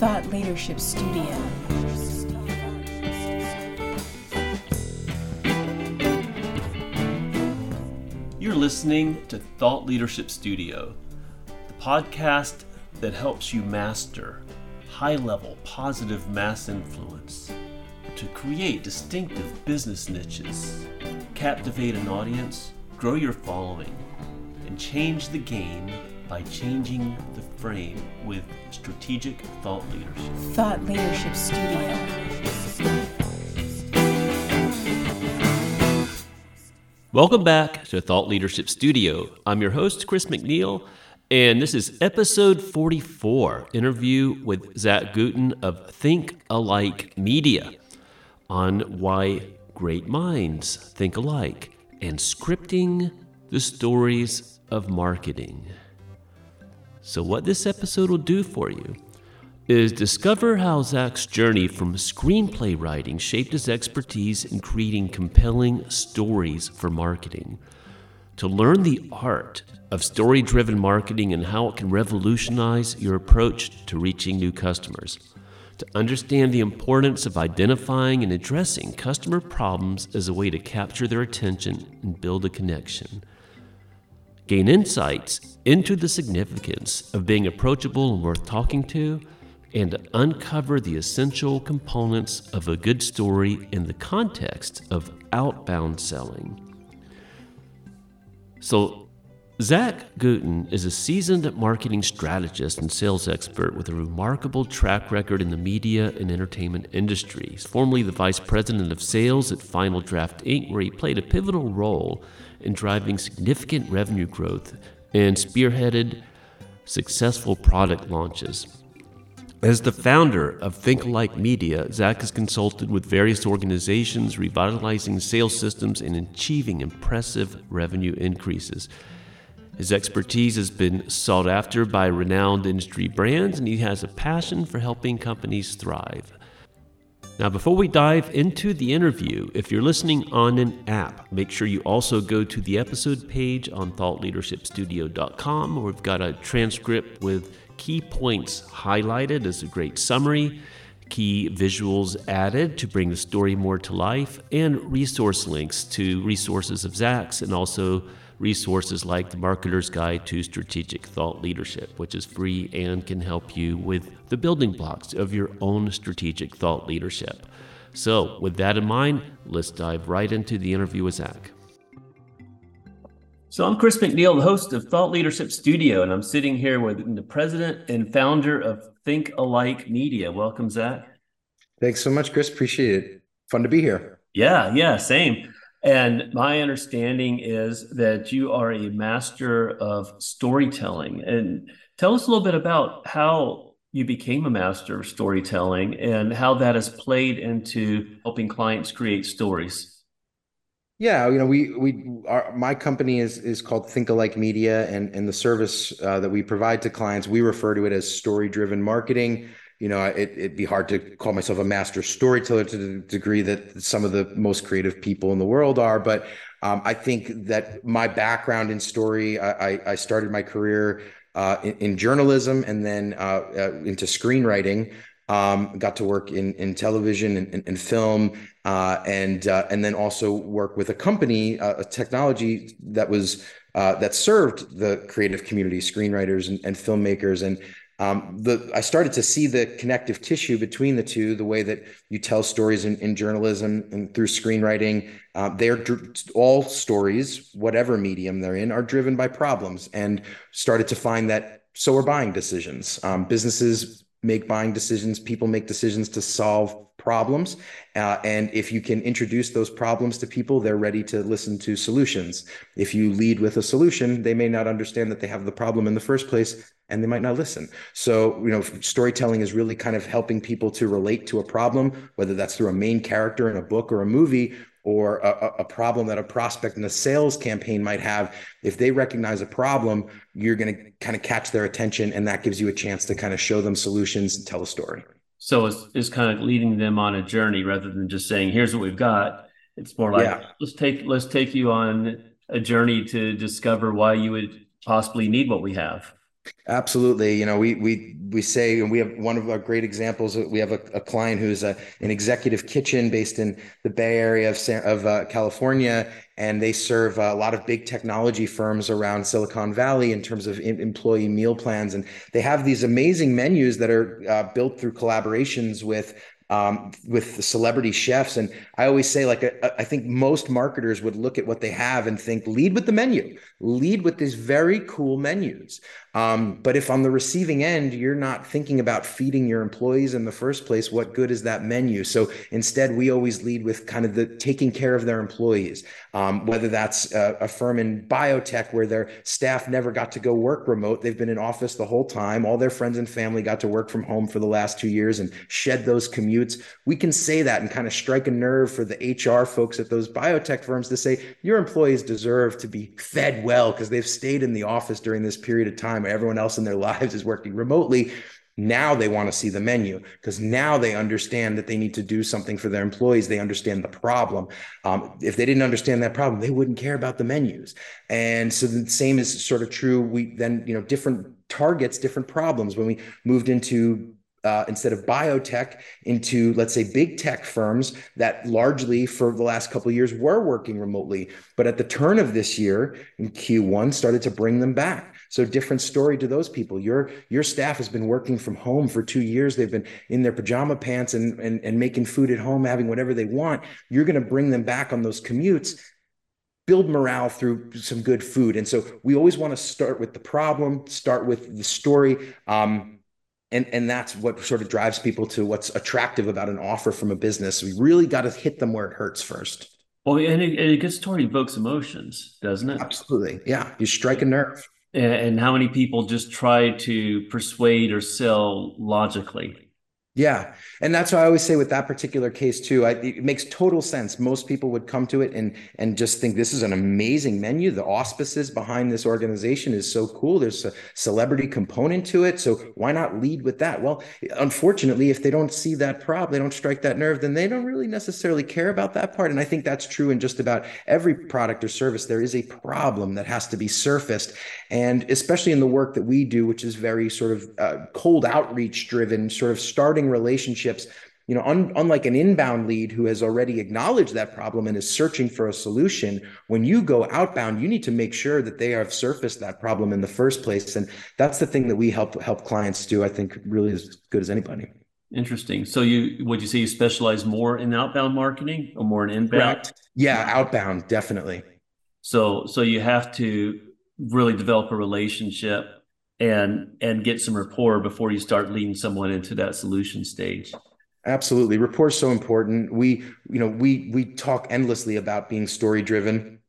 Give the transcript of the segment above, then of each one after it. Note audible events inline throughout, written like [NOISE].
Thought Leadership Studio. You're listening to Thought Leadership Studio, the podcast that helps you master high level positive mass influence to create distinctive business niches, captivate an audience, grow your following, and change the game by changing the frame with strategic thought leadership. Thought Leadership Studio. Welcome back to Thought Leadership Studio. I'm your host, Chris McNeil, and this is episode 44 interview with Zack Gutin of Think Alike Media on why great minds think alike and scripting the stories of marketing. So, what this episode will do for you is discover how Zack's journey from screenplay writing shaped his expertise in creating compelling stories for marketing, to learn the art of story driven marketing and how it can revolutionize your approach to reaching new customers, to understand the importance of identifying and addressing customer problems as a way to capture their attention and build a connection gain insights into the significance of being approachable and worth talking to, and uncover the essential components of a good story in the context of outbound selling. So, Zack Gutin is a seasoned marketing strategist and sales expert with a remarkable track record in the media and entertainment industry. He's formerly the vice president of sales at Final Draft Inc., where he played a pivotal role in driving significant revenue growth and spearheaded successful product launches. As the founder of Think Alike Media, Zack has consulted with various organizations, revitalizing sales systems and achieving impressive revenue increases. His expertise has been sought after by renowned industry brands, and he has a passion for helping companies thrive. Now, before we dive into the interview, if you're listening on an app, make sure you also go to the episode page on thoughtleadershipstudio.com where we've got a transcript with key points highlighted as a great summary, key visuals added to bring the story more to life, and resource links to resources of Zack's and also resources like the Marketer's Guide to Strategic Thought Leadership, which is free and can help you with the building blocks of your own strategic thought leadership. So, with that in mind, let's dive right into the interview with Zack. So, I'm Chris McNeil, the host of Thought Leadership Studio, and I'm sitting here with the president and founder of Think Alike Media. Welcome, Zack. Thanks so much, Chris. Appreciate it. Fun to be here. Yeah, yeah, same. And my understanding is that you are a master of storytelling. And tell us a little bit about how you became a master of storytelling and how that has played into helping clients create stories. Yeah, you know, we we our, my company is is called Think Alike Media, and and the service uh, that we provide to clients, we refer to it as story driven marketing you know, it, it'd be hard to call myself a master storyteller to the degree that some of the most creative people in the world are. But um, I think that my background in story, I, I started my career uh, in, in, journalism and then uh, uh, into screenwriting. Um, got to work in in television and, and, and film, uh, and uh, and then also work with a company, uh, a technology that was that served the creative community, screenwriters and, and filmmakers, and um, the I started to see the connective tissue between the two, the way that you tell stories in, in journalism and through screenwriting. Uh, they're dr- all stories, whatever medium they're in, are driven by problems, and started to find that so are buying decisions. Um, businesses make buying decisions. People make decisions to solve problems. Uh, and if you can introduce those problems to people, they're ready to listen to solutions. If you lead with a solution, they may not understand that they have the problem in the first place and they might not listen. So, you know, storytelling is really kind of helping people to relate to a problem, whether that's through a main character in a book or a movie, or a, a, problem that a prospect in a sales campaign might have, if they recognize a problem, you're going to kind of catch their attention, and that gives you a chance to kind of show them solutions and tell a story. So it's, it's kind of leading them on a journey rather than just saying, "Here's what we've got." It's more like, yeah. "Let's take let's take you on a journey to discover why you would possibly need what we have." Absolutely. You know, we we we say, and we have one of our great examples. We have a, a client who's a, an executive kitchen based in the Bay Area of of uh, California, and they serve a lot of big technology firms around Silicon Valley in terms of employee meal plans, and they have these amazing menus that are uh, built through collaborations with um, with the celebrity chefs. And I always say, like, I, I think most marketers would look at what they have and think, lead with the menu, lead with these very cool menus. Um, but if on the receiving end, you're not thinking about feeding your employees in the first place, what good is that menu? So instead, we always lead with kind of the taking care of their employees, um, whether that's a, a, firm in biotech where their staff never got to go work remote. They've been in office the whole time. All their friends and family got to work from home for the last two years and shed those commutes. We can say that and kind of strike a nerve for the HR folks at those biotech firms to say, your employees deserve to be fed well because they've stayed in the office during this period of time time everyone else in their [LAUGHS] lives is working remotely now they want to see the menu because now they understand that they need to do something for their employees they understand the problem. Um, if they didn't understand that problem they wouldn't care about the menus. And so the same is sort of true we then you know different targets different problems. When we moved into uh, instead of biotech into let's say big tech firms that largely for the last couple of years were working remotely but at the turn of this year in q1 started to bring them back so different story to those people. Your your staff has been working from home for two years. They've been in their pajama pants and and, and making food at home having whatever they want. You're going to bring them back on those commutes build morale through some good food. And so we always want to start with the problem start with the story um, and and that's what sort of drives people to what's attractive about an offer from a business. We really got to hit them where it hurts first. Well and, it, and a good story evokes emotions doesn't it? Absolutely. Yeah. You strike a nerve and how many people just try to persuade or sell logically yeah. And that's why I always say with that particular case too, I, it makes total sense. Most people would come to it and and just think this is an amazing menu. The auspices behind this organization is so cool. There's a celebrity component to it. So why not lead with that? Well, unfortunately, if they don't see that problem, they don't strike that nerve, then they don't really necessarily care about that part. And I think that's true in just about every product or service. There is a problem that has to be surfaced. And especially in the work that we do, which is very sort of uh, cold outreach driven, sort of starting starting relationships you know un, unlike an inbound lead who has already acknowledged that problem and is searching for a solution when you go outbound you need to make sure that they have surfaced that problem in the first place. And that's the thing that we help help clients do i think really as good as anybody. Interesting. So you would you say you specialize more in outbound marketing or more in inbound? Correct. yeah outbound definitely. So so you have to really develop a relationship and and get some rapport before you start leading someone into that solution stage. Absolutely. Rapport is so important. We you know we we talk endlessly about being story driven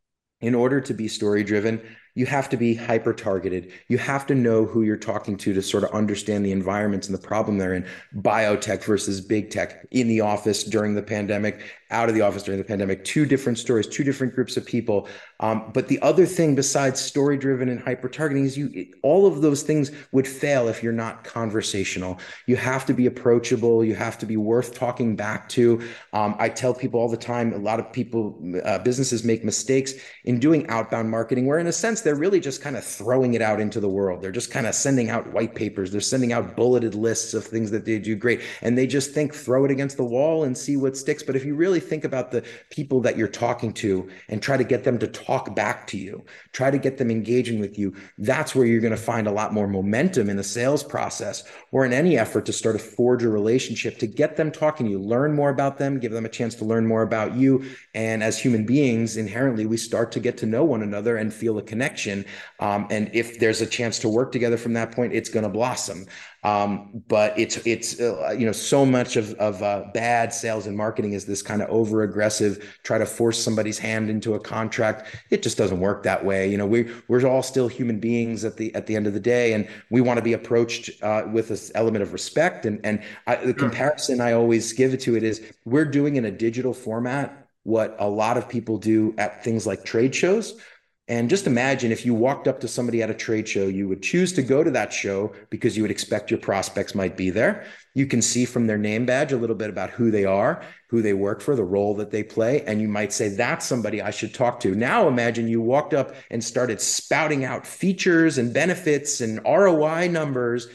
in order to be story driven you have to be hyper targeted. You have to know who you're talking to to sort of understand the environments and the problem they're in. Biotech versus big tech in the office during the pandemic, out of the office during the pandemic, two different stories, two different groups of people. Um, but the other thing besides story driven and hyper targeting is you, all of those things would fail if you're not conversational. You have to be approachable. You have to be worth talking back to. Um, I tell people all the time, a lot of people, uh, businesses make mistakes in doing outbound marketing, where in a sense, they're really just kind of throwing it out into the world. They're just kind of sending out white papers. They're sending out bulleted lists of things that they do great. And they just think, throw it against the wall and see what sticks. But if you really think about the people that you're talking to and try to get them to talk back to you, try to get them engaging with you, that's where you're going to find a lot more momentum in the sales process or in any effort to start to forge a relationship to get them talking you, learn more about them, give them a chance to learn more about you. And as human beings, inherently, we start to get to know one another and feel a connection connection. Um, and if there's a chance to work together from that point, it's going to blossom. Um, but it's it's uh, you know so much of of uh, bad sales and marketing is this kind of over aggressive try to force somebody's hand into a contract. It just doesn't work that way. You know we we're all still human beings at the at the end of the day, and we want to be approached uh, with this element of respect. And and I, the comparison I always give it to it is we're doing in a digital format what a lot of people do at things like trade shows And just imagine if you walked up to somebody at a trade show, you would choose to go to that show because you would expect your prospects might be there. You can see from their name badge a little bit about who they are, who they work for, the role that they play. And you might say, that's somebody I should talk to. Now imagine you walked up and started spouting out features and benefits and ROI numbers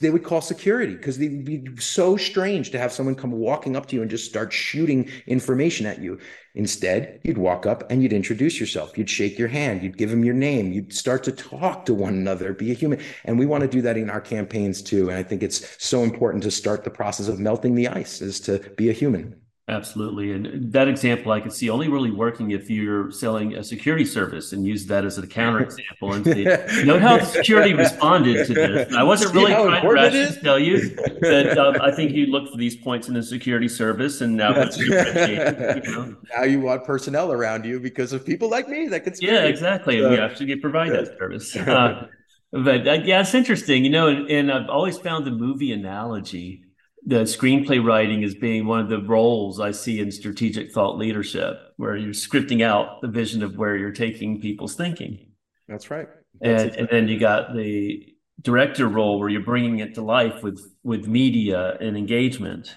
they would call security because it'd be so strange to have someone come walking up to you and just start shooting information at you. Instead, you'd walk up and you'd introduce yourself. You'd shake your hand. You'd give them your name. You'd start to talk to one another, be a human. And we want to do that in our campaigns too. And I think it's so important to start the process of melting the ice is to be a human. Absolutely. And that example I could see only really working if you're selling a security service and use that as a counter [LAUGHS] example and see, note how security responded to this. And I wasn't really trying to tell you that [LAUGHS] um, I think you look for these points in the security service and now, That's, you [LAUGHS] know. now you want personnel around you because of people like me that can Yeah, exactly. So, we actually provide that service. Uh, but uh, yeah, it's interesting, you know, and, and I've always found the movie analogy the screenplay writing as being one of the roles I see in strategic thought leadership, where you're scripting out the vision of where you're taking people's thinking. That's right. That's and, and then you got the director role where you're bringing it to life with with media and engagement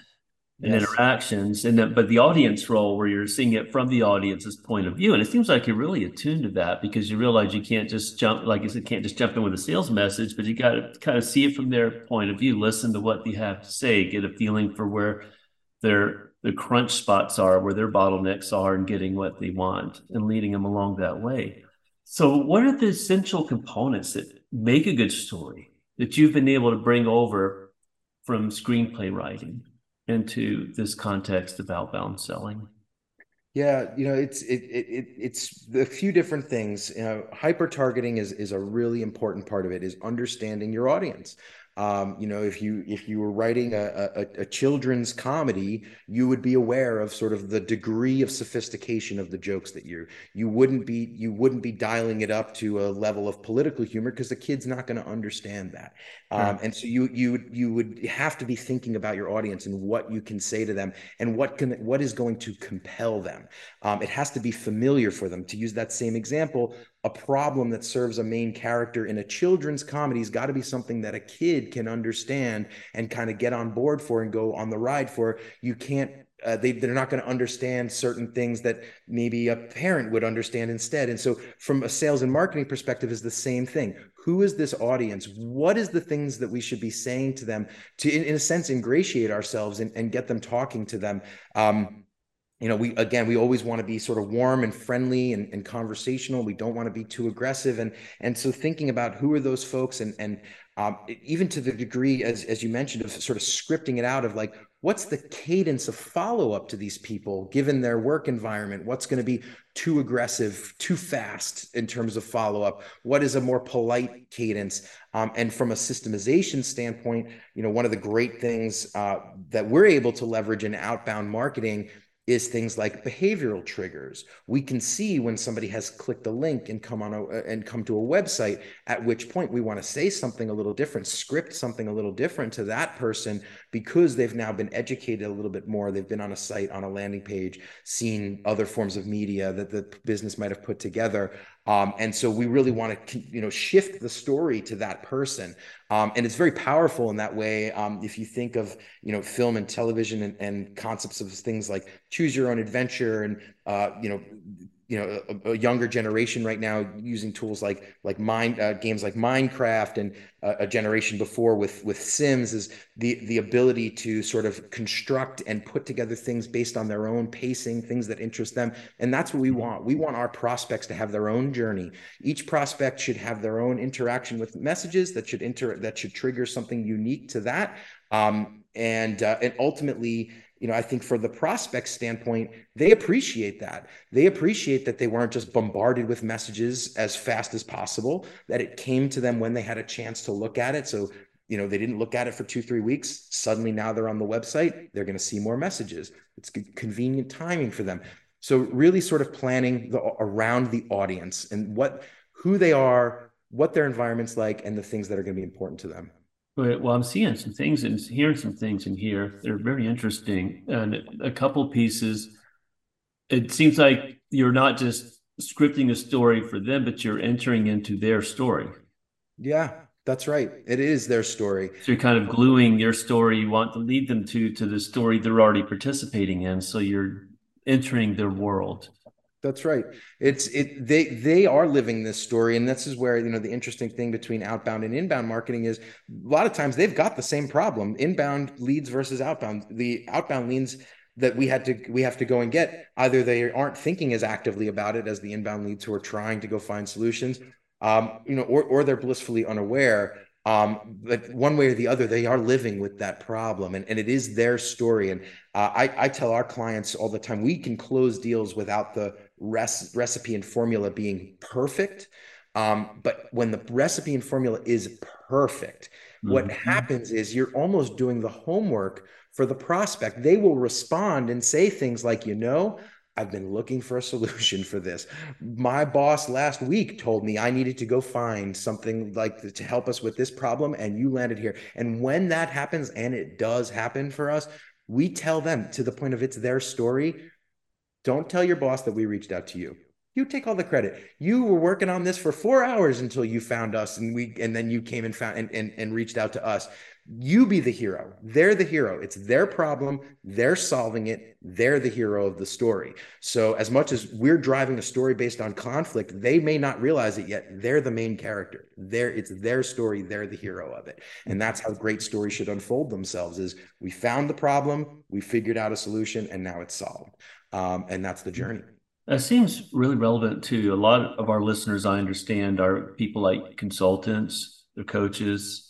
and yes. interactions and then, but the audience role where you're seeing it from the audience's point of view and it seems like you're really attuned to that because you realize you can't just jump like you said can't just jump in with a sales message but you got to kind of see it from their point of view listen to what they have to say get a feeling for where their the crunch spots are where their bottlenecks are and getting what they want and leading them along that way so what are the essential components that make a good story that you've been able to bring over from screenplay writing into this context of outbound selling? Yeah, you know, it's it, it it's a few different things. You know, hyper targeting is is a really important part of it. Is understanding your audience. Um, you know, if you if you were writing a, a, a, children's comedy, you would be aware of sort of the degree of sophistication of the jokes that you you wouldn't be you wouldn't be dialing it up to a level of political humor because the kid's not going to understand that. Um, and so you you you would have to be thinking about your audience and what you can say to them and what can what is going to compel them. Um, it has to be familiar for them. To use that same example, a problem that serves a main character in a children's comedy has got to be something that a kid can understand and kind of get on board for and go on the ride for. You can't uh, they, they're not going to understand certain things that maybe a parent would understand instead. And so, from a sales and marketing perspective, is the same thing. Who is this audience? What is the things that we should be saying to them to, in, in a sense, ingratiate ourselves and, and get them talking to them? Um, you know, we again, we always want to be sort of warm and friendly and, and conversational. We don't want to be too aggressive, and and so thinking about who are those folks, and and um, even to the degree as as you mentioned of sort of scripting it out of like what's the cadence of follow up to these people given their work environment? What's going to be too aggressive too fast in terms of follow up what is a more polite cadence? Um, and from a systemization standpoint you know one of the great things uh, that we're able to leverage in outbound marketing is things like behavioral triggers. We can see when somebody has clicked a link and come on a, and come to a website, at which point we want to say something a little different, script something a little different to that person because they've now been educated a little bit more. They've been on a site, on a landing page, seen other forms of media that the business might have put together. Um, and so we really want to, you know, shift the story to that person. Um, and it's very powerful in that way. Um, if you think of, you know, film and television and, and concepts of things like choose your own adventure and, uh, you know, you know a, a, younger generation right now using tools like like mind uh, games like Minecraft and uh, a generation before with with Sims is the the ability to sort of construct and put together things based on their own pacing things that interest them. And that's what we mm-hmm. want. We want our prospects to have their own journey. Each prospect should have their own interaction with messages that should enter that should trigger something unique to that. Um, and uh, and ultimately you know, I think for the prospect standpoint, they appreciate that. They appreciate that they weren't just bombarded with messages as fast as possible, that it came to them when they had a chance to look at it. So, you know, they didn't look at it for two, three weeks. Suddenly now they're on the website, they're going to see more messages. It's convenient timing for them. So, really sort of planning the, around the audience and what, who they are, what their environment's like, and the things that are going to be important to them. Well, I'm seeing some things and hearing some things in here. They're very interesting. And a couple pieces, it seems like you're not just scripting a story for them, but you're entering into their story. Yeah, that's right. It is their story. So you're kind of gluing your story you want to lead them to to the story they're already participating in. So you're entering their world. That's right. It's it they they are living this story, and this is where you know the interesting thing between outbound and inbound marketing is a lot of times they've got the same problem: inbound leads versus outbound. The outbound leads that we had to we have to go and get either they aren't thinking as actively about it as the inbound leads who are trying to go find solutions um, you know or, or they're blissfully unaware um, but one way or the other they are living with that problem and, and it is their story and uh, I, I tell our clients all the time we can close deals without the res- recipe and formula being perfect um, but when the recipe and formula is perfect mm-hmm. what happens is you're almost doing the homework for the prospect. They will respond and say things like, you know, I've been looking for a solution for this. My boss last week told me I needed to go find something like to help us with this problem, and you landed here. And when that happens, and it does happen for us, we tell them to the point of it's their story. Don't tell your boss that we reached out to you. You take all the credit. You were working on this for four hours until you found us, and we and then you came and found and, and, and reached out to us you be the hero. They're the hero. It's their problem. They're solving it. They're the hero of the story. So, as much as we're driving a story based on conflict, they may not realize it yet. They're the main character. They're, it's their story. They're the hero of it. And that's how great stories should unfold themselves is we found the problem, we figured out a solution, and now it's solved. Um, and that's the journey. That seems really relevant to a lot of our listeners. I understand are people like consultants, they're coaches,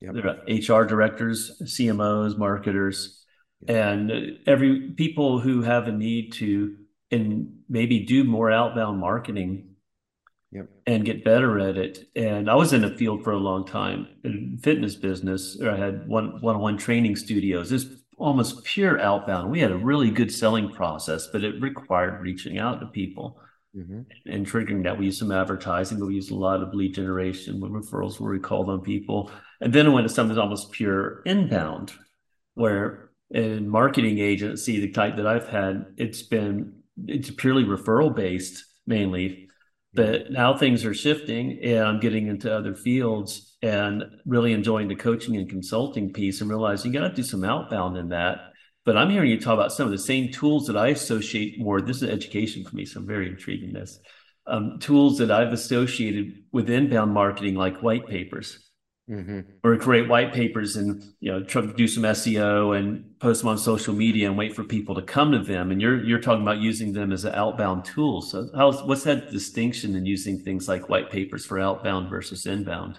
Yep. There are HR directors, CMOs, marketers, yep. and every people who have a need to and maybe do more outbound marketing yep. and get better at it. And I was in the field for a long time in fitness business. I had one one-on-one training studios. This almost pure outbound. We had a really good selling process, but it required reaching out to people. Mm-hmm. and triggering that. We use some advertising, but we use a lot of lead generation with referrals where we called on people. And then it went to something almost pure inbound, where in marketing agency, the type that I've had, it's been it's purely referral based mainly. But now things are shifting and I'm getting into other fields and really enjoying the coaching and consulting piece and realizing you got to do some outbound in that but I'm hearing you talk about some of the same tools that I associate more. This is education for me, so I'm very intrigued in this. Um, tools that I've associated with inbound marketing, like white papers, mm-hmm. or create white papers and you know try to do some SEO and post them on social media and wait for people to come to them. And you're you're talking about using them as an outbound tool. So how's what's that distinction in using things like white papers for outbound versus inbound?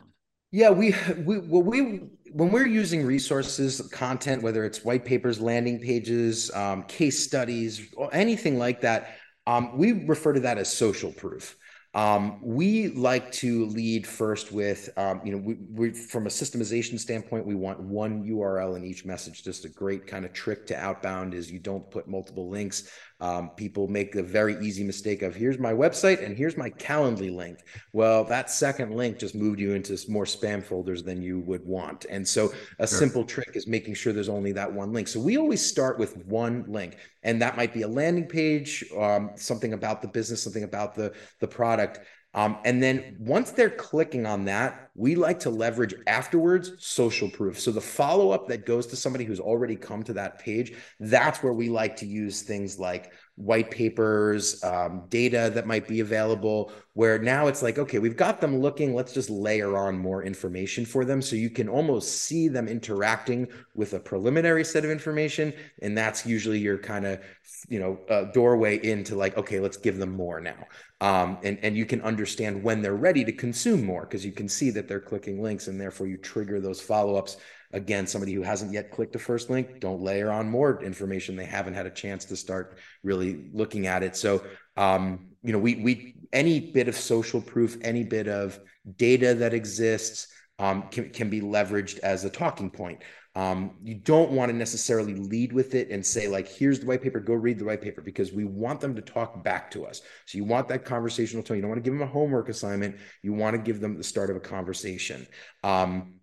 Yeah, we we well we when we're using resources, content, whether it's white papers, landing pages, um, case studies, or anything like that, um, we refer to that as social proof. Um, we like to lead first with, um, you know, we, we, from a systemization standpoint, we want one URL in each message. Just a great kind of trick to outbound is you don't put multiple links. Um, people make a very easy mistake of here's my website and here's my Calendly link. Well, that second link just moved you into more spam folders than you would want. And so a sure. simple trick is making sure there's only that one link. So we always start with one link, and that might be a landing page, um, something about the business, something about the the product. Um, and then once they're clicking on that, we like to leverage afterwards social proof. So the follow up that goes to somebody who's already come to that page, that's where we like to use things like white papers, um, data that might be available, where now it's like, okay, we've got them looking, let's just layer on more information for them. So you can almost see them interacting with a preliminary set of information. And that's usually your kind of, you know, uh, doorway into like, okay, let's give them more now. Um, and, and you can understand when they're ready to consume more because you can see that they're clicking links and therefore you trigger those follow-ups again somebody who hasn't yet clicked the first link don't layer on more information they haven't had a chance to start really looking at it. So um, you know we we any bit of social proof any bit of data that exists um, can, can be leveraged as a talking point. Um, you don't want to necessarily lead with it and say like here's the white paper go read the white paper because we want them to talk back to us. So you want that conversational tone. You don't want to give them a homework assignment. You want to give them the start of a conversation. Um,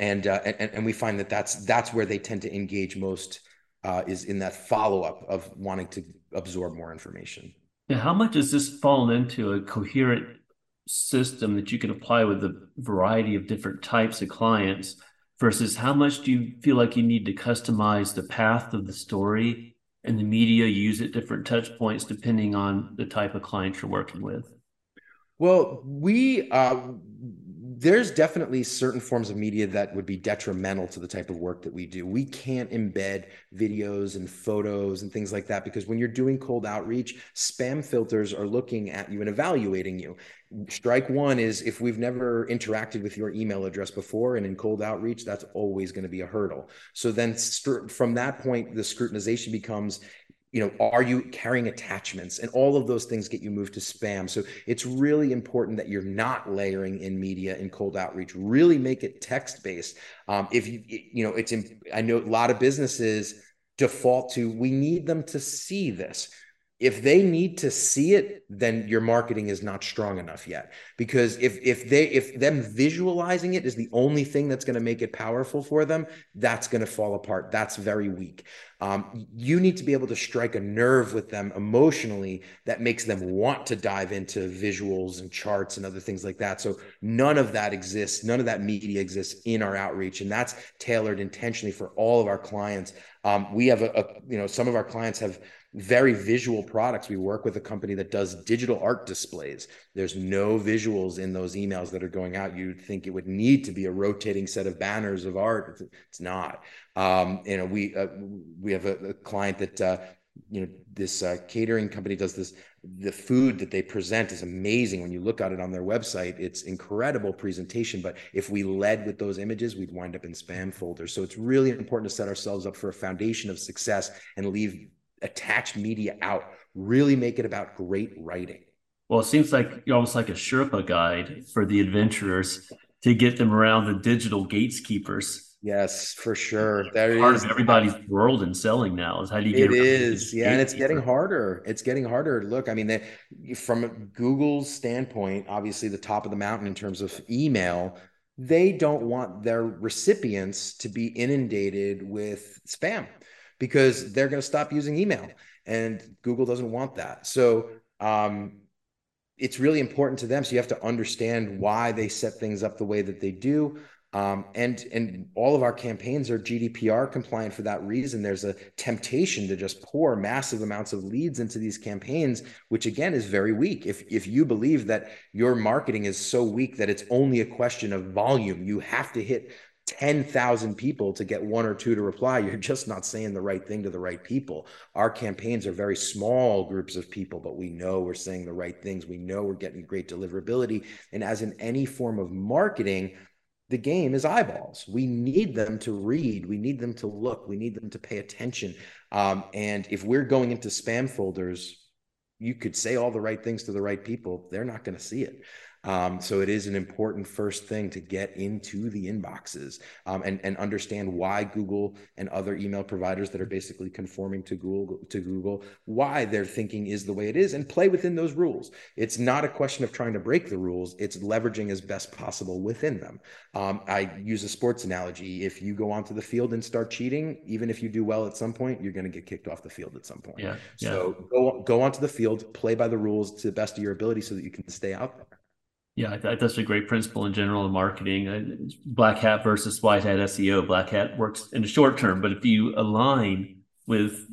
and, uh, and and we find that that's that's where they tend to engage most uh, is in that follow up of wanting to absorb more information. Now, how much does this fall into a coherent system that you can apply with a variety of different types of clients versus how much do you feel like you need to customize the path of the story and the media use at different touch points depending on the type of client you're working with? Well, we uh, there's definitely certain forms of media that would be detrimental to the type of work that we do. We can't embed videos and photos and things like that because when you're doing cold outreach, spam filters are looking at you and evaluating you. Strike one is if we've never interacted with your email address before and in cold outreach, that's always going to be a hurdle. So then from that point, the scrutinization becomes you know are you carrying attachments? And all of those things get you moved to spam. So it's really important that you're not layering in media in cold outreach. Really make it text based um, if you you know it's i know a lot of businesses default to we need them to see this. If they need to see it then your marketing is not strong enough yet. Because if if they if them visualizing it is the only thing that's going to make it powerful for them that's going to fall apart. That's very weak um, you need to be able to strike a nerve with them emotionally that makes them want to dive into visuals and charts and other things like that so none of that exists none of that media exists in our outreach and that's tailored intentionally for all of our clients um, we have a, a you know some of our clients have very visual products. We work with a company that does digital art displays. There's no visuals in those emails that are going out. You'd think it would need to be a rotating set of banners of art. It's not. Um, you know, we uh, we have a, a client that uh, you know this uh, catering company does this. The food that they present is amazing. When you look at it on their website, it's incredible presentation. But if we led with those images, we'd wind up in spam folders. So it's really important to set ourselves up for a foundation of success and leave attached media out, really make it about great writing. Well, it seems like you're almost like a Sherpa guide for the adventurers to get them around the digital gateskeepers. Yes, for sure. That part is, of everybody's world in selling now. Is how do you get it is, yeah, and it's getting harder. It's getting harder. Look, I mean, they, from Google's standpoint, obviously the top of the mountain in terms of email, they don't want their recipients to be inundated with spam because they're going to stop using email and Google doesn't want that. So um, it's really important to them. So you have to understand why they set things up the way that they do. Um, and and all of our campaigns are GDPR compliant for that reason. There's a temptation to just pour massive amounts of leads into these campaigns, which again is very weak. If if you believe that your marketing is so weak that it's only a question of volume, you have to hit 10,000 people to get one or two to reply, you're just not saying the right thing to the right people. Our campaigns are very small groups of people, but we know we're saying the right things. We know we're getting great deliverability. And as in any form of marketing, the game is eyeballs. We need them to read. We need them to look. We need them to pay attention. Um, and if we're going into spam folders, you could say all the right things to the right people. They're not going to see it. Um, so it is an important first thing to get into the inboxes um, and, and understand why Google and other email providers that are basically conforming to Google to Google, why their thinking is the way it is and play within those rules. It's not a question of trying to break the rules. It's leveraging as best possible within them. Um, I use a sports analogy. If you go onto the field and start cheating, even if you do well at some point, you're going to get kicked off the field at some point. Yeah. So yeah. go, go onto the field, play by the rules to the best of your ability so that you can stay out there. Yeah, that's a great principle in general in marketing. Uh, black hat versus white hat SEO. Black hat works in the short term, but if you align with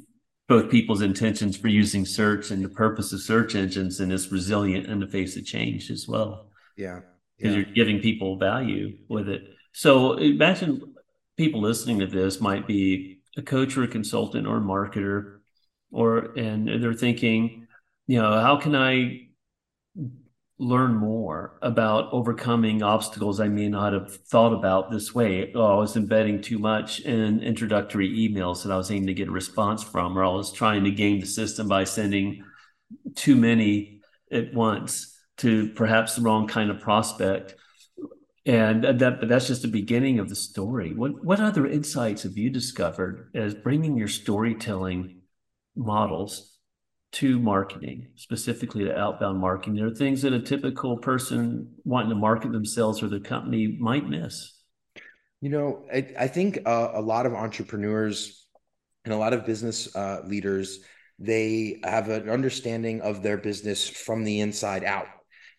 both people's intentions for using search and the purpose of search engines, and it's resilient in the face of change as well. Yeah, because yeah. you're giving people value with it. So imagine people listening to this might be a coach or a consultant or a marketer, or and they're thinking, you know, how can I learn more about overcoming obstacles I may not have thought about this way. Oh, I was embedding too much in introductory emails that I was aiming to get a response from, or I was trying to game the system by sending too many at once to perhaps the wrong kind of prospect. And that, but that's just the beginning of the story. What, what other insights have you discovered as bringing your storytelling models to marketing, specifically to outbound marketing. There are things that a typical person wanting to market themselves or their company might miss. You know, I, I think uh, a lot of entrepreneurs and a lot of business uh, leaders they have an understanding of their business from the inside out.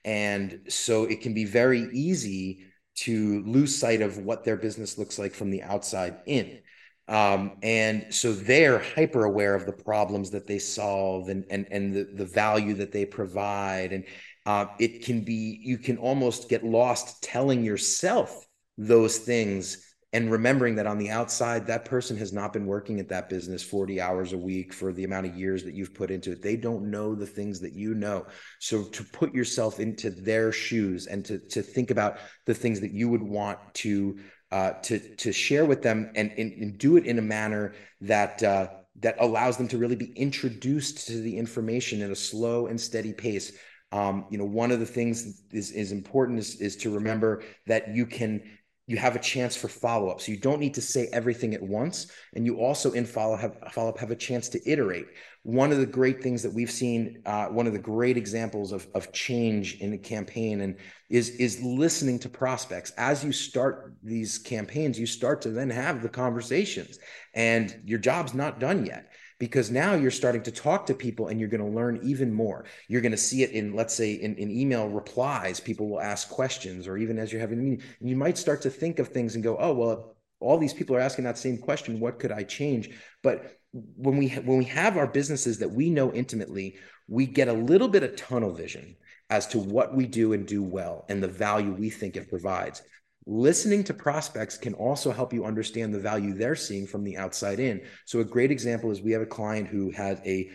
And so it can be very easy to lose sight of what their business looks like from the outside in. Um, and so they're hyper aware of the problems that they solve and and and the, the value that they provide. And uh, it can be you can almost get lost telling yourself those things and remembering that on the outside that person has not been working at that business 40 hours a week for the amount of years that you've put into it they don't know the things that you know so to put yourself into their shoes and to to think about the things that you would want to uh, to to share with them and, and, and do it in a manner that uh, that allows them to really be introduced to the information in a slow and steady pace. Um, you know one of the things is is important is, is to remember that you can you have a chance for follow up. So you don't need to say everything at once, and you also in follow have follow up have a chance to iterate. One of the great things that we've seen, uh, one of the great examples of of change in a campaign, and is is listening to prospects as you start these campaigns. You start to then have the conversations, and your job's not done yet because now you're starting to talk to people and you're going to learn even more. You're going to see it in, let's say, in, in email replies. People will ask questions, or even as you're having a meeting, you might start to think of things and go, "Oh, well, all these people are asking that same question. What could I change?" But when we when we have our businesses that we know intimately, we get a little bit of tunnel vision as to what we do and do well and the value we think it provides listening to prospects can also help you understand the value they're seeing from the outside in. So a great example is we have a client who has a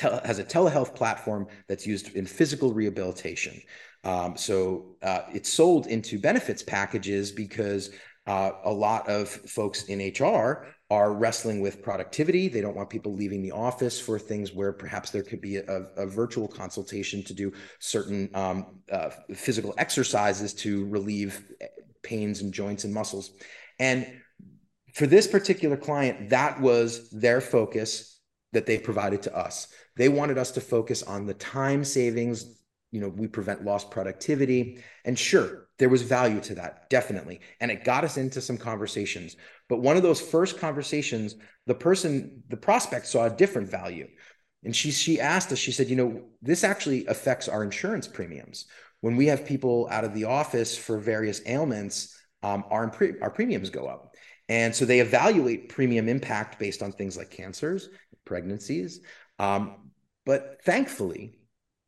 has a telehealth platform that's used in physical rehabilitation. Um, so uh, it's sold into benefits packages because uh, a lot of folks in HR are wrestling with productivity. They don't want people leaving the office for things where perhaps there could be a, a virtual consultation to do certain um, uh, physical exercises to relieve pains and joints and muscles. And for this particular client, that was their focus that they provided to us. They wanted us to focus on the time savings you know we prevent lost productivity and sure there was value to that definitely and it got us into some conversations. But one of those first conversations the person the prospect saw a different value. And she she asked us she said you know this actually affects our insurance premiums. When we have people out of the office for various ailments um, our, our premiums go up. And so they evaluate premium impact based on things like cancers pregnancies um, but thankfully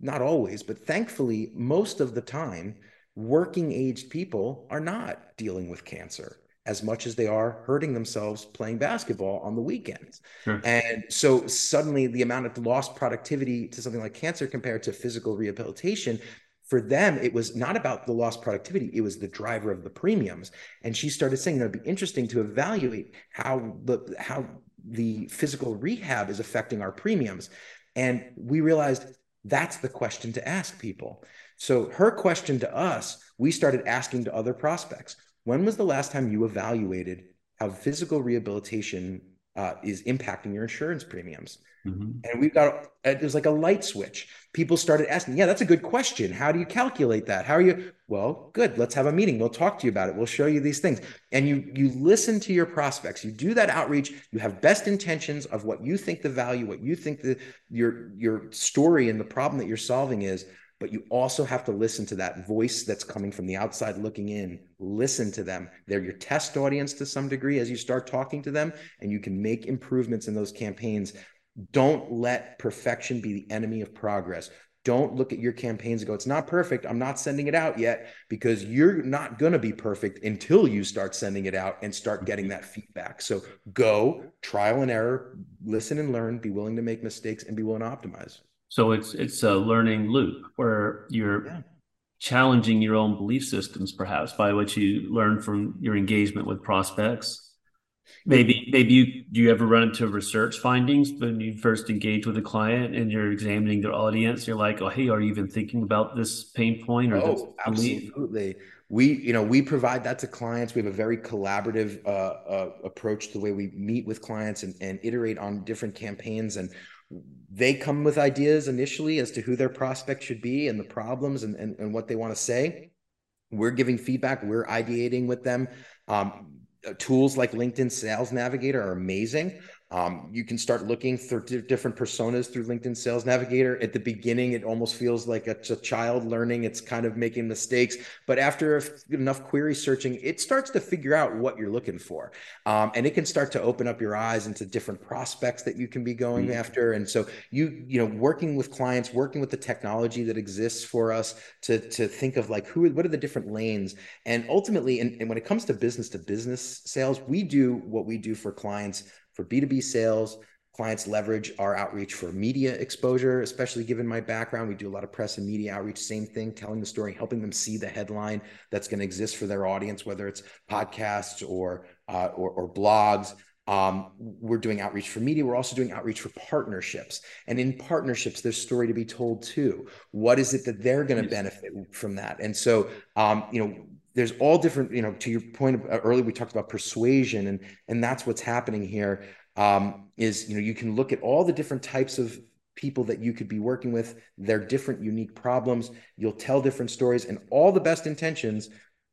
not always, but thankfully, most of the time, working aged people are not dealing with cancer as much as they are hurting themselves playing basketball on the weekends. Sure. And so suddenly the amount of lost productivity to something like cancer compared to physical rehabilitation for them, it was not about the lost productivity, it was the driver of the premiums. And she started saying that it'd be interesting to evaluate how the how the physical rehab is affecting our premiums. And we realized that's the question to ask people. So, her question to us, we started asking to other prospects when was the last time you evaluated how physical rehabilitation uh, is impacting your insurance premiums? Mm-hmm. And we've got it was like a light switch. People started asking, "Yeah, that's a good question. How do you calculate that? How are you?" Well, good. Let's have a meeting. We'll talk to you about it. We'll show you these things. And you you listen to your prospects. You do that outreach. You have best intentions of what you think the value, what you think the your your story and the problem that you're solving is. But you also have to listen to that voice that's coming from the outside looking in. Listen to them. They're your test audience to some degree as you start talking to them, and you can make improvements in those campaigns don't let perfection be the enemy of progress. Don't look at your campaigns and go, it's not perfect. I'm not sending it out yet because you're not going to be perfect until you start sending it out and start getting that feedback. So go trial and error, listen and learn, be willing to make mistakes and be willing to optimize. So it's it's a learning loop where you're yeah. challenging your own belief systems, perhaps by what you learn from your engagement with prospects Maybe maybe you do you ever run into research findings when you first engage with a client and you're examining their audience? You're like, oh hey, are you even thinking about this pain point or oh, this absolutely. We you know we provide that to clients. We have a very collaborative uh, uh, approach to the way we meet with clients and, and iterate on different campaigns and they come with ideas initially as to who their prospect should be and the problems and, and, and what they want to say. We're giving feedback. We're ideating with them. Um, uh, tools like LinkedIn Sales Navigator are amazing. Um, you can start looking for different personas through LinkedIn Sales Navigator. At the beginning, it almost feels like a, a child learning. It's kind of making mistakes, but after enough query searching, it starts to figure out what you're looking for, um, and it can start to open up your eyes into different prospects that you can be going mm-hmm. after. And so you you know working with clients, working with the technology that exists for us to to think of like who what are the different lanes, and ultimately, and, and when it comes to business to business sales, we do what we do for clients for B2B sales, clients leverage our outreach for media exposure, especially given my background. We do a lot of press and media outreach, same thing, telling the story, helping them see the headline that's going to exist for their audience, whether it's podcasts or, uh, or, or blogs. Um, we're doing outreach for media. We're also doing outreach for partnerships. And in partnerships, there's story to be told too. What is it that they're going to benefit from that? And so, um, you know, there's all different, you know, to your point uh, earlier, we talked about persuasion and, and that's what's happening here. Um, is, you know, you can look at all the different types of people that you could be working with, their different unique problems. You'll tell different stories and all the best intentions.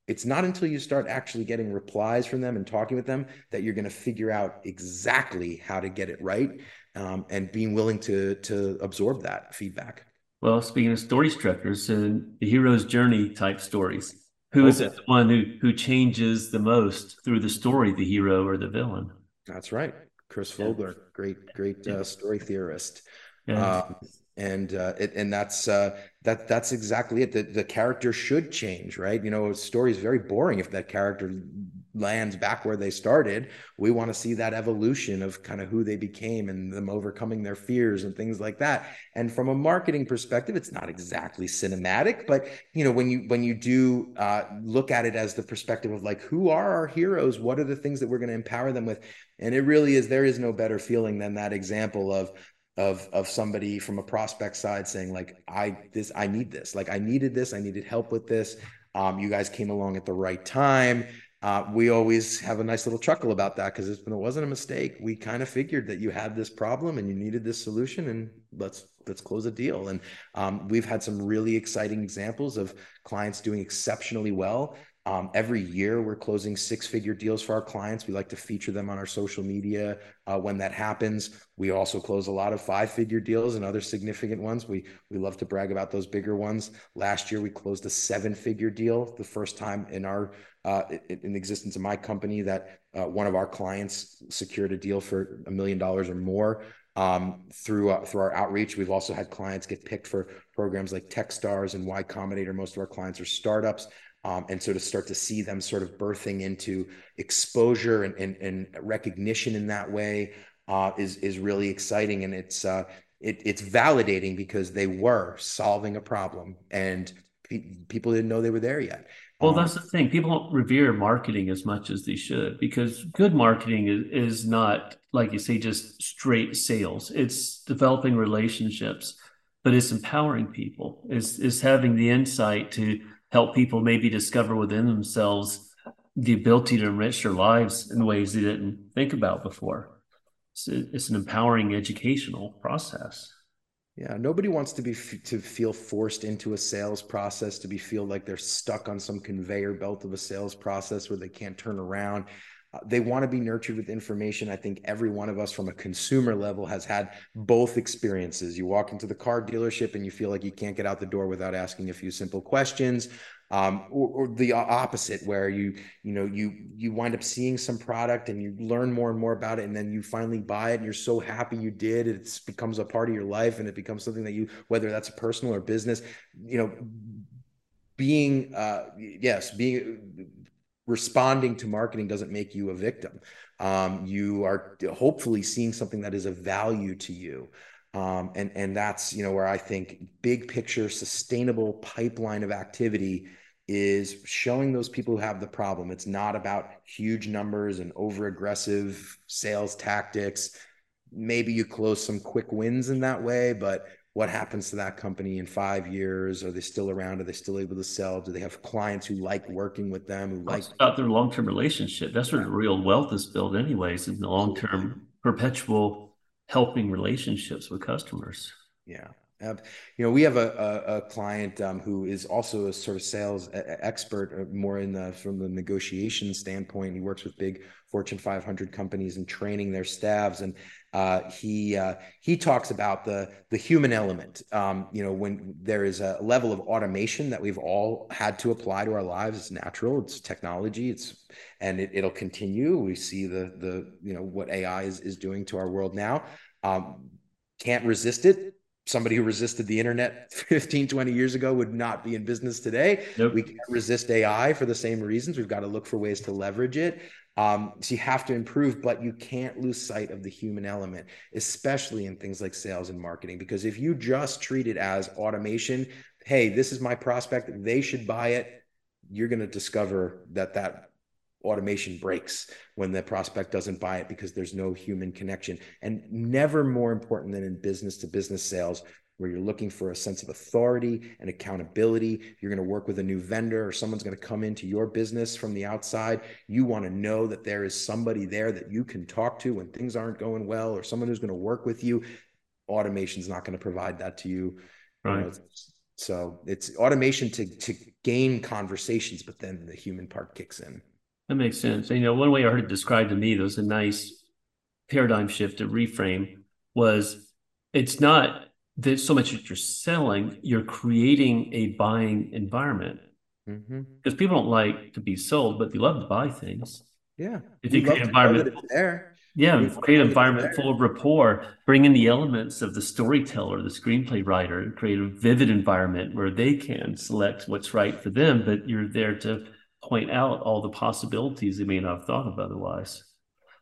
It's not until you start actually getting replies from them and talking with them that you're going to figure out exactly how to get it right um, and being willing to to absorb that feedback. Well, speaking of story structures and the hero's journey type stories, who is it the one who who changes the most through the story, the hero or the villain? That's right, Chris Vogler, great great uh, story theorist. Yeah. Um, and uh, it, and that's uh, that that's exactly it. The the character should change, right? You know, a story is very boring if that character lands back where they started. We want to see that evolution of kind of who they became and them overcoming their fears and things like that. And from a marketing perspective, it's not exactly cinematic, but you know, when you when you do uh, look at it as the perspective of like, who are our heroes? What are the things that we're going to empower them with? And it really is. There is no better feeling than that example of of of somebody from a prospect side saying like i this i need this like i needed this i needed help with this um, you guys came along at the right time uh, we always have a nice little chuckle about that because it wasn't a mistake. We kind of figured that you had this problem and you needed this solution, and let's let's close a deal. And um, we've had some really exciting examples of clients doing exceptionally well. Um, every year, we're closing six-figure deals for our clients. We like to feature them on our social media uh, when that happens. We also close a lot of five-figure deals and other significant ones. We we love to brag about those bigger ones. Last year, we closed a seven-figure deal, the first time in our uh, in the existence of my company that uh, one of our clients secured a deal for a million dollars or more um, through uh, through our outreach. We've also had clients get picked for programs like TechStars and Y Combinator. Most of our clients are startups. Um, and so to start to see them sort of birthing into exposure and, and, and recognition in that way uh, is is really exciting and it's uh, it, it's validating because they were solving a problem and pe- people didn't know they were there yet well, that's the thing. People don't revere marketing as much as they should because good marketing is, is not, like you say, just straight sales. It's developing relationships, but it's empowering people. It's, it's having the insight to help people maybe discover within themselves the ability to enrich their lives in ways they didn't think about before. It's, it's an empowering educational process. Yeah, nobody wants to be to feel forced into a sales process, to be feel like they're stuck on some conveyor belt of a sales process where they can't turn around. Uh, they want to be nurtured with information. I think every one of us from a consumer level has had both experiences. You walk into the car dealership and you feel like you can't get out the door without asking a few simple questions um, or, or, the opposite where you you know you you wind up seeing some product and you learn more and more about it and then you finally buy it and you're so happy you did it becomes a part of your life and it becomes something that you whether that's a personal or business you know being uh yes being responding to marketing doesn't make you a victim um, you are hopefully seeing something that is of value to you um, and and that's you know where I think big picture sustainable pipeline of activity is showing those people who have the problem. It's not about huge numbers and over aggressive sales tactics. Maybe you close some quick wins in that way, but what happens to that company in five years? Are they still around? Are they still able to sell? Do they have clients who like working with them? Who like about their long term relationship? That's where the real wealth is built, anyways, in the long term perpetual helping relationships with customers. Yeah. Uh, you know, we have a, a, a client um, who is also a sort of sales expert, uh, more in the from the negotiation standpoint. He works with big Fortune 500 companies and training their staffs. And uh, he uh, he talks about the the human element. Um, you know, when there is a level of automation that we've all had to apply to our lives, it's natural. It's technology. It's and it, it'll continue. We see the the you know what AI is is doing to our world now. Um, can't resist it somebody who resisted the internet 15 20 years ago would not be in business today nope. we can't resist ai for the same reasons we've got to look for ways to leverage it um, so you have to improve but you can't lose sight of the human element especially in things like sales and marketing because if you just treat it as automation hey this is my prospect they should buy it you're going to discover that that automation breaks when the prospect doesn't buy it because there's no human connection. And never more important than in business to business sales, where you're looking for a sense of authority and accountability. You're going to work with a new vendor or someone's going to come into your business from the outside. You want to know that there is somebody there that you can talk to when things aren't going well or someone who's going to work with you. Automation's not going to provide that to you. Right. You know, so it's automation to to gain conversations, but then the human part kicks in. That makes sense. And, you know, one way I heard it described to me that was a nice paradigm shift to reframe was it's not that so much that you're selling, you're creating a buying environment. Because mm-hmm. people don't like to be sold, but they love to buy things. Yeah. If you create an environment there. Yeah, create an environment full of rapport, bring in the elements of the storyteller, the screenplay writer, and create a vivid environment where they can select what's right for them, but you're there to point out all the possibilities they may not have thought of otherwise.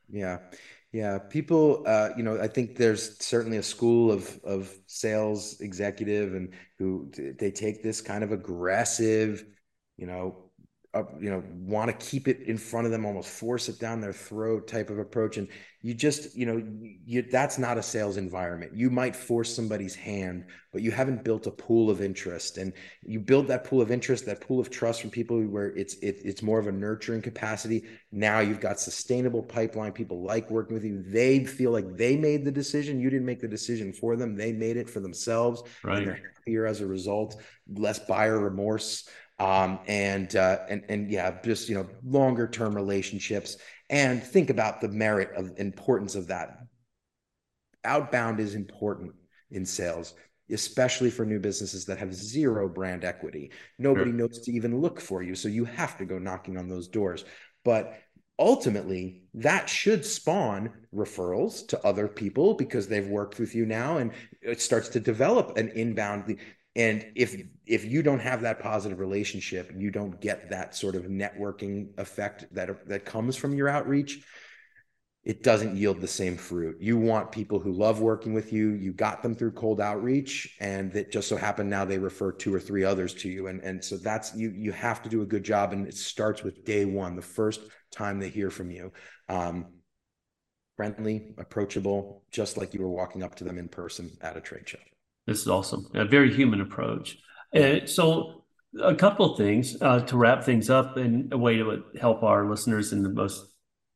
Yeah. Yeah, people, uh, you know, I think there's certainly a school of of sales executive and who they take this kind of aggressive, you know, you know want to keep it in front of them almost force it down their throat type of approach and you just you know you that's not a sales environment. You might force somebody's hand but you haven't built a pool of interest and you build that pool of interest that pool of trust from people where it's it, it's more of a nurturing capacity. Now you've got sustainable pipeline people like working with you. They feel like they made the decision. You didn't make the decision for them. They made it for themselves right. and they're happier as a result. Less buyer remorse um, and uh, and and yeah, just you know, longer term relationships, and think about the merit of importance of that. Outbound is important in sales, especially for new businesses that have zero brand equity. Nobody knows to even look for you, so you have to go knocking on those doors. But ultimately that should spawn referrals to other people because they've worked with you now and it starts to develop an inbound and if if you don't have that positive relationship you don't get that sort of networking effect that that comes from your outreach it doesn't yield the same fruit. You want people who love working with you. You got them through cold outreach and that just so happened now they refer two or three others to you. And and so that's you you have to do a good job and it starts with day one the first time they hear from you. Um, friendly approachable just like you were walking up to them in person at a trade show this is awesome. A very human approach. And so, a couple of things uh, to wrap things up in a way to help our listeners in the most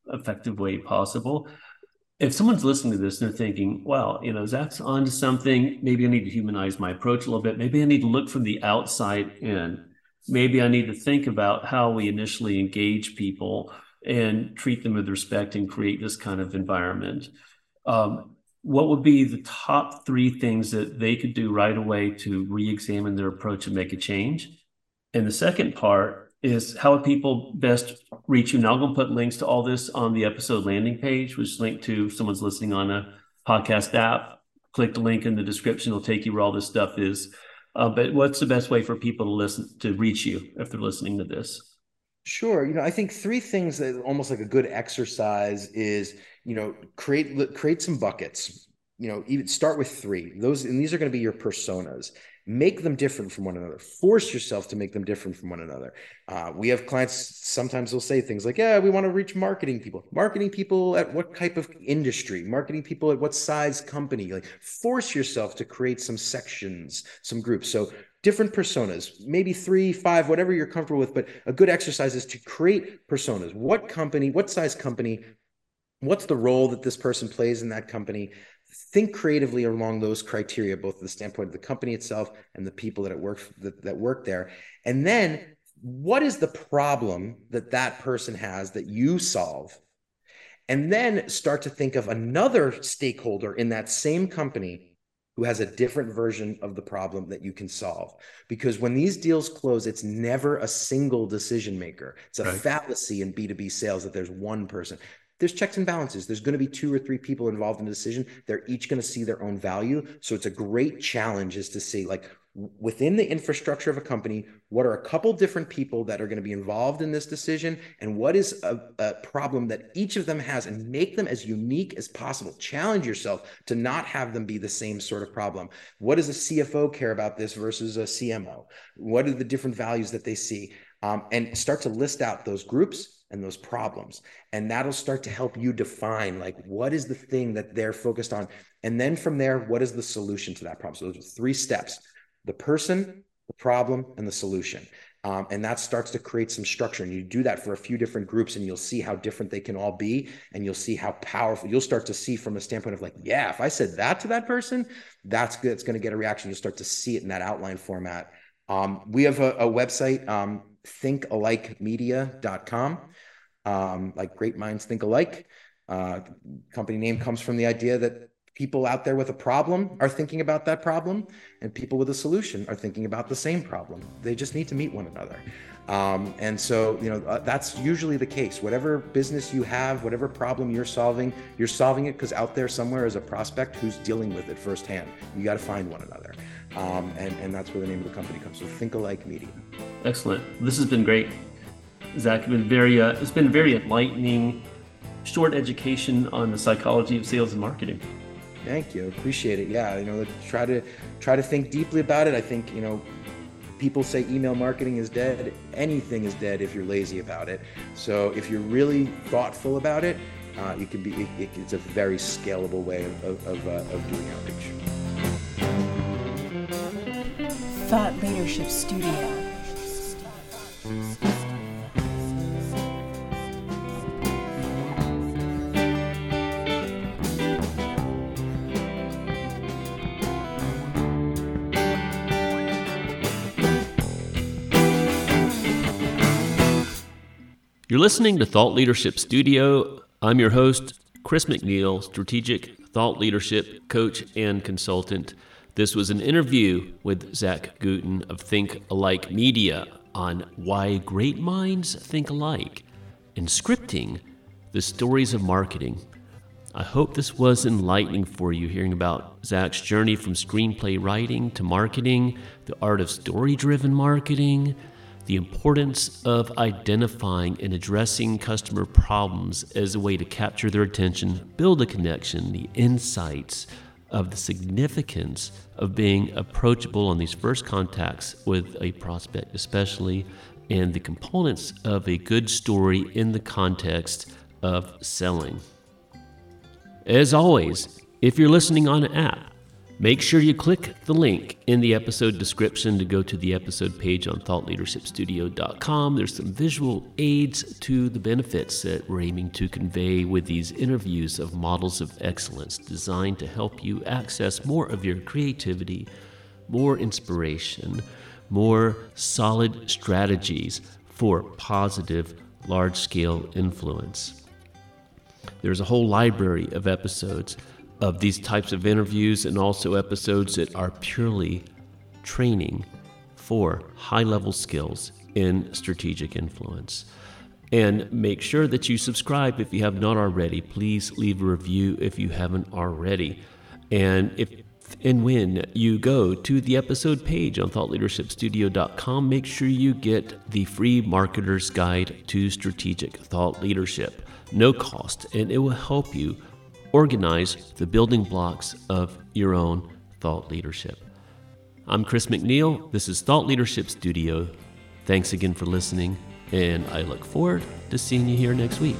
effective way possible. If someone's listening to this and they're thinking, wow, you know, Zack's onto something, maybe I need to humanize my approach a little bit. Maybe I need to look from the outside in. Maybe I need to think about how we initially engage people and treat them with respect and create this kind of environment. Um, what would be the top three things that they could do right away to re-examine their approach and make a change? And the second part is how would people best reach you? Now I'm going to put links to all this on the episode landing page, which is linked to someone's listening on a podcast app. Click the link in the description; it'll take you where all this stuff is. Uh, but what's the best way for people to listen to reach you if they're listening to this? Sure. You know, I think three things that almost like a good exercise is you know create create some buckets. You know even start with three. Those and these are going to be your personas. Make them different from one another. Force yourself to make them different from one another. Uh, we have clients sometimes they'll say things like yeah we want to reach marketing people. Marketing people at what type of industry? Marketing people at what size company? Like force yourself to create some sections some groups. So different personas maybe three five whatever you're comfortable with but a good exercise is to create personas. What company what size company what's the role that this person plays in that company think creatively along those criteria both the standpoint of the company itself and the people that it work that, that work there and then what is the problem that that person has that you solve and then start to think of another stakeholder in that same company who has a different version of the problem that you can solve. Because when these deals close, it's never a single decision maker. It's a right. fallacy in B2B sales that there's one person. There's checks and balances. There's going to be two or three people involved in the decision. They're each going to see their own value. So it's a great challenge is to see like within the infrastructure of a company, what are a couple different people that are going to be involved in this decision, and what is a, a, problem that each of them has, and make them as unique as possible. Challenge yourself to not have them be the same sort of problem. What does a CFO care about this versus a CMO? What are the different values that they see? Um, and start to list out those groups and those problems and that'll start to help you define like what is the thing that they're focused on and then from there what is the solution to that problem so those are three steps the person, the problem, and the solution. Um, and that starts to create some structure. And you do that for a few different groups, and you'll see how different they can all be. And you'll see how powerful you'll start to see from a standpoint of like, yeah, if I said that to that person, that's good. It's going to get a reaction. You'll start to see it in that outline format. Um, we have a, a website, um, thinkalikemedia.com. Um, like great minds think alike. Uh, company name comes from the idea that people out there with a problem are thinking about that problem and people with a solution are thinking about the same problem. They just need to meet one another. Um, and so you know uh, that's usually the case. Whatever business you have whatever problem you're solving you're solving it because out there somewhere is a prospect who's dealing with it firsthand. You got to find one another. Um, and, and that's where the name of the company comes so think alike media excellent. This has been great Zack it's been very uh, it's been very enlightening short education on the psychology of sales and marketing Thank you. Appreciate it. Yeah, you know, try to try to think deeply about it. I think, you know, people say email marketing is dead. Anything is dead if you're lazy about it. So if you're really thoughtful about it, uh, you can be. It, it's a very scalable way of of, of, uh, of doing outreach. Thought Leadership Studio. You're listening to Thought Leadership Studio. I'm your host, Chris McNeil, strategic thought leadership coach and consultant. This was an interview with Zack Gutin of Think Alike Media on why great minds think alike and scripting the stories of marketing. I hope this was enlightening for you hearing about Zack's journey from screenplay writing to marketing, the art of story driven marketing, the importance of identifying and addressing customer problems as a way to capture their attention, build a connection, the insights of the significance of being approachable on these first contacts with a prospect, especially, and the components of a good story in the context of selling. As always, if you're listening on an app, Make sure you click the link in the episode description to go to the episode page on thoughtleadershipstudio.com. There's some visual aids to the benefits that we're aiming to convey with these interviews of models of excellence designed to help you access more of your creativity, more inspiration, more solid strategies for positive, large scale influence. There's a whole library of episodes of these types of interviews and also episodes that are purely training for high level skills in strategic influence. And make sure that you subscribe if you have not already. Please leave a review if you haven't already. And if and when you go to the episode page on thoughtleadershipstudio.com, make sure you get the free marketer's guide to strategic thought leadership. No cost, and it will help you organize the building blocks of your own thought leadership. I'm Chris McNeil. This is Thought Leadership Studio. Thanks again for listening, and I look forward to seeing you here next week.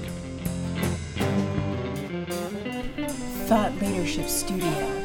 Thought Leadership Studio.